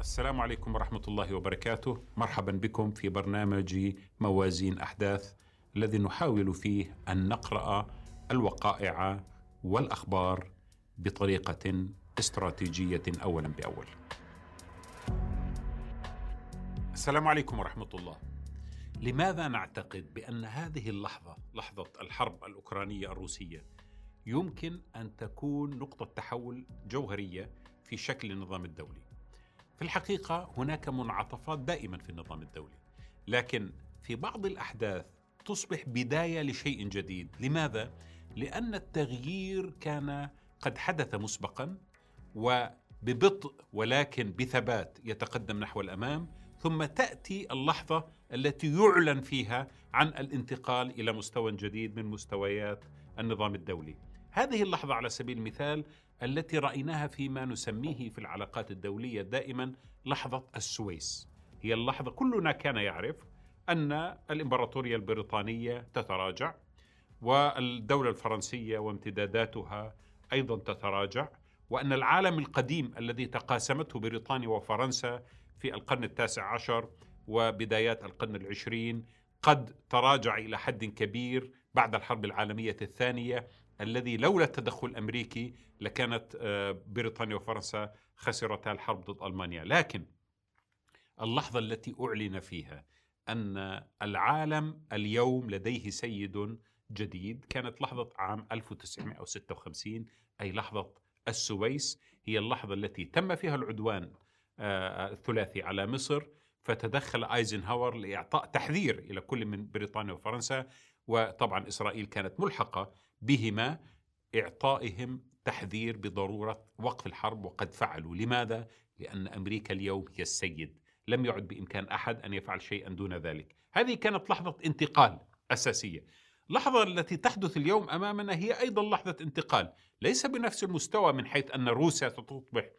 السلام عليكم ورحمة الله وبركاته. مرحبا بكم في برنامج موازين أحداث الذي نحاول فيه أن نقرأ الوقائع والأخبار بطريقة استراتيجية أولا بأول. السلام عليكم ورحمة الله. لماذا نعتقد بأن هذه اللحظة لحظة الحرب الأوكرانية الروسية يمكن أن تكون نقطة تحول جوهرية في شكل النظام الدولي؟ في الحقيقة هناك منعطفات دائما في النظام الدولي لكن في بعض الأحداث تصبح بداية لشيء جديد لماذا؟ لأن التغيير كان قد حدث مسبقا وببطء ولكن بثبات يتقدم نحو الأمام ثم تأتي اللحظة التي يعلن فيها عن الانتقال إلى مستوى جديد من مستويات النظام الدولي هذه اللحظة على سبيل المثال التي رأيناها فيما نسميه في العلاقات الدولية دائما لحظة السويس. هي اللحظة كلنا كان يعرف أن الإمبراطورية البريطانية تتراجع والدولة الفرنسية وامتداداتها أيضا تتراجع وأن العالم القديم الذي تقاسمته بريطانيا وفرنسا في القرن التاسع عشر وبدايات القرن العشرين قد تراجع إلى حد كبير بعد الحرب العالمية الثانية الذي لولا التدخل الأمريكي لكانت آه، بريطانيا وفرنسا خسرتا الحرب ضد ألمانيا، لكن اللحظة التي أعلن فيها أن العالم اليوم لديه سيد جديد كانت لحظة عام 1956 أي لحظة السويس. هي اللحظة التي تم فيها العدوان آه، الثلاثي على مصر فتدخل أيزنهاور لإعطاء تحذير إلى كل من بريطانيا وفرنسا. وطبعا إسرائيل كانت ملحقة بهما إعطائهم تحذير بضرورة وقف الحرب وقد فعلوا، لماذا؟ لأن أمريكا اليوم هي السيد، لم يعد بإمكان أحد أن يفعل شيئا دون ذلك. هذه كانت لحظة انتقال أساسية. اللحظة التي تحدث اليوم أمامنا هي أيضا لحظة انتقال، ليس بنفس المستوى من حيث أن روسيا ستصبح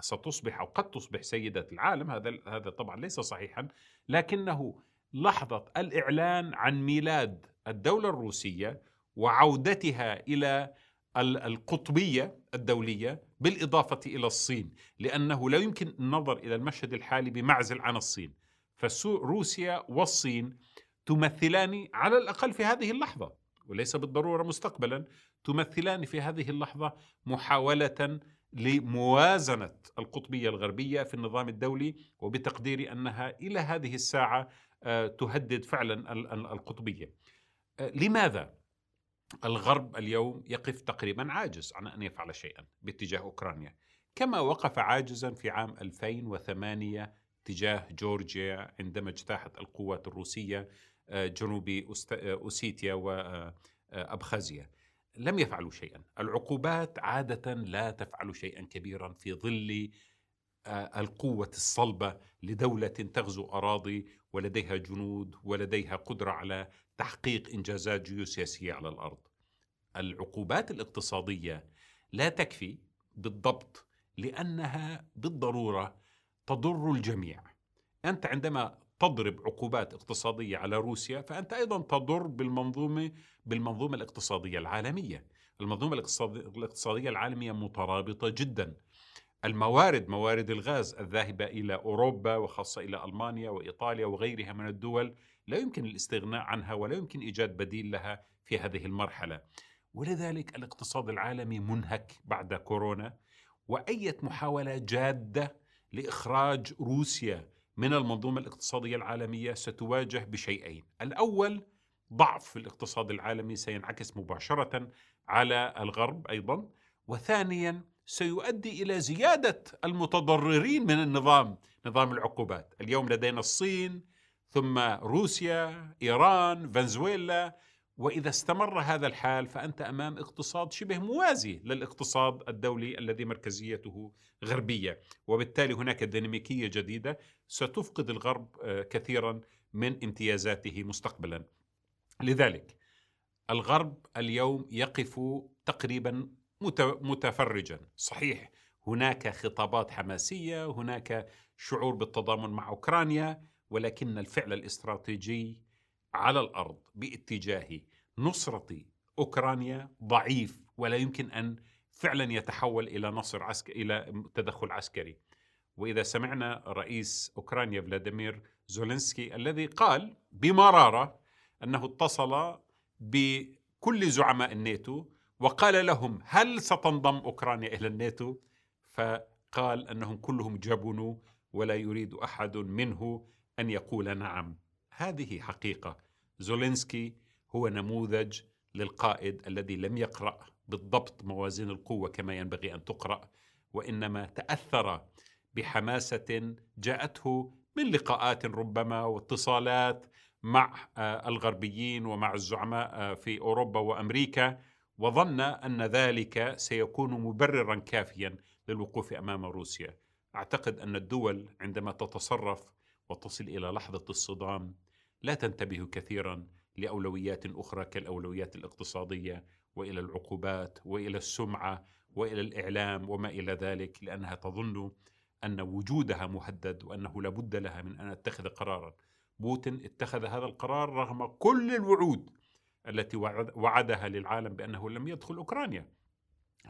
ستصبح أو قد تصبح سيدة العالم، هذا هذا طبعا ليس صحيحا، لكنه لحظة الإعلان عن ميلاد الدولة الروسية وعودتها إلى القطبية الدولية بالإضافة إلى الصين لأنه لا يمكن النظر إلى المشهد الحالي بمعزل عن الصين. فروسيا والصين تمثلان على الأقل في هذه اللحظة وليس بالضرورة مستقبلا تمثلان في هذه اللحظة محاولة لموازنة القطبية الغربية في النظام الدولي وبتقديري أنها إلى هذه الساعة آه، تهدد فعلا القطبية. آه، لماذا؟ الغرب اليوم يقف تقريبا عاجز عن أن يفعل شيئا باتجاه أوكرانيا كما وقف عاجزا في عام 2008 تجاه جورجيا عندما اجتاحت القوات الروسية آه، جنوب آه، أوسيتيا وابخازيا آه، لم يفعلوا شيئا العقوبات عادة لا تفعل شيئا كبيرا في ظل القوة الصلبة لدولة تغزو أراضي ولديها جنود ولديها قدرة على تحقيق إنجازات جيوسياسية على الأرض. العقوبات الاقتصادية لا تكفي بالضبط لأنها بالضرورة تضر الجميع. أنت عندما تضرب عقوبات اقتصادية على روسيا فأنت أيضا تضر بالمنظومة بالمنظومة الاقتصادية العالمية. المنظومة الاقتصادية العالمية مترابطة جدا. الموارد موارد الغاز الذاهبة إلى أوروبا وخاصة إلى ألمانيا وإيطاليا وغيرها من الدول لا يمكن الاستغناء عنها ولا يمكن إيجاد بديل لها في هذه المرحلة. ولذلك الاقتصاد العالمي منهك بعد كورونا وأي محاولة جادة لإخراج روسيا من المنظومة الاقتصادية العالمية ستواجه بشيئين. الأول ضعف الاقتصاد العالمي سينعكس مباشرة على الغرب أيضا وثانيا سيؤدي إلى زيادة المتضررين من النظام نظام العقوبات. اليوم لدينا الصين ثم روسيا إيران فنزويلا. وإذا استمر هذا الحال فأنت أمام اقتصاد شبه موازي للاقتصاد الدولي الذي مركزيته غربية. وبالتالي هناك ديناميكية جديدة ستفقد الغرب آه، كثيرا من امتيازاته مستقبلا. لذلك الغرب اليوم يقف تقريبا متفرجا. صحيح هناك خطابات حماسية هناك شعور بالتضامن مع أوكرانيا ولكن الفعل الاستراتيجي على الأرض باتجاه نصرة أوكرانيا ضعيف ولا يمكن أن فعلا يتحول إلى نصر عسكري إلى تدخل عسكري. وإذا سمعنا رئيس أوكرانيا فلاديمير زولنسكي الذي قال بمرارة أنه اتصل بكل زعماء الناتو وقال لهم هل ستنضم أوكرانيا إلى الناتو؟ فقال أنهم كلهم جبنوا ولا يريد أحد منه أن يقول نعم. هذه حقيقة زولنسكي هو نموذج للقائد الذي لم يقرأ بالضبط موازين القوة كما ينبغي أن تقرأ وإنما تأثر بحماسة جاءته من لقاءات ربما واتصالات مع آه، الغربيين ومع الزعماء آه، في أوروبا وأمريكا وظن أن ذلك سيكون مبررا كافيا للوقوف أمام روسيا. أعتقد أن الدول عندما تتصرف وتصل إلى لحظة الصدام لا تنتبه كثيرا لأولويات أخرى كالأولويات الاقتصادية وإلى العقوبات وإلى السمعة وإلى الإعلام وما إلى ذلك لأنها تظن أن وجودها مهدد وأنه لابد لها من أن تتخذ قرارا. بوتين اتخذ هذا القرار رغم كل الوعود التي وعدها للعالم بأنه لم يدخل أوكرانيا.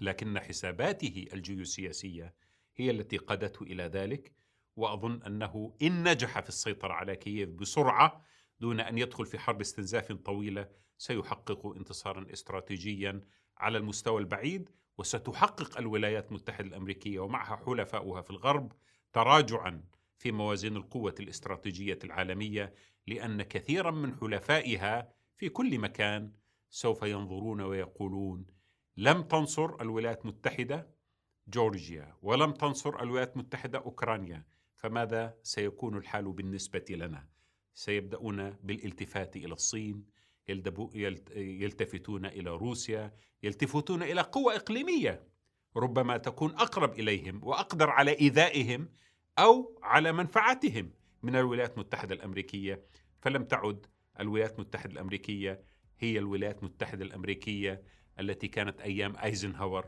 لكن حساباته الجيوسياسية هي التي قادته إلى ذلك وأظن أنه إن نجح في السيطرة على كييف بسرعة دون أن يدخل في حرب استنزاف طويلة سيحقق انتصارا استراتيجيه على المستوى البعيد وستحقق الولايات المتحدة الأمريكية ومعها حلفاؤها في الغرب تراجعا في موازين القوة الاستراتيجية العالمية لأن كثيرا من حلفائها في كل مكان سوف ينظرون ويقولون لم تنصر الولايات المتحدة جورجيا ولم تنصر الولايات المتحدة أوكرانيا فماذا سيكون الحال بالنسبة لنا؟ سيبدأون بالالتفات إلى الصين يلتفتون إلى روسيا يلتفتون إلى قوى إقليمية ربما تكون أقرب إليهم وأقدر على إيذائهم أو على منفعتهم من الولايات المتحدة الأمريكية فلم تعد الولايات المتحدة الأمريكية هي الولايات المتحدة الأمريكية التي كانت أيام أيزنهاور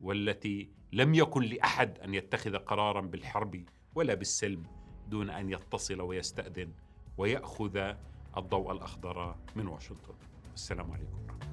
والتي لم يكن لأحد أن يتخذ قرارا بالحرب ولا بالسلم دون أن يتصل ويستأذن ويأخذ الضوء الأخضر من واشنطن. السلام عليكم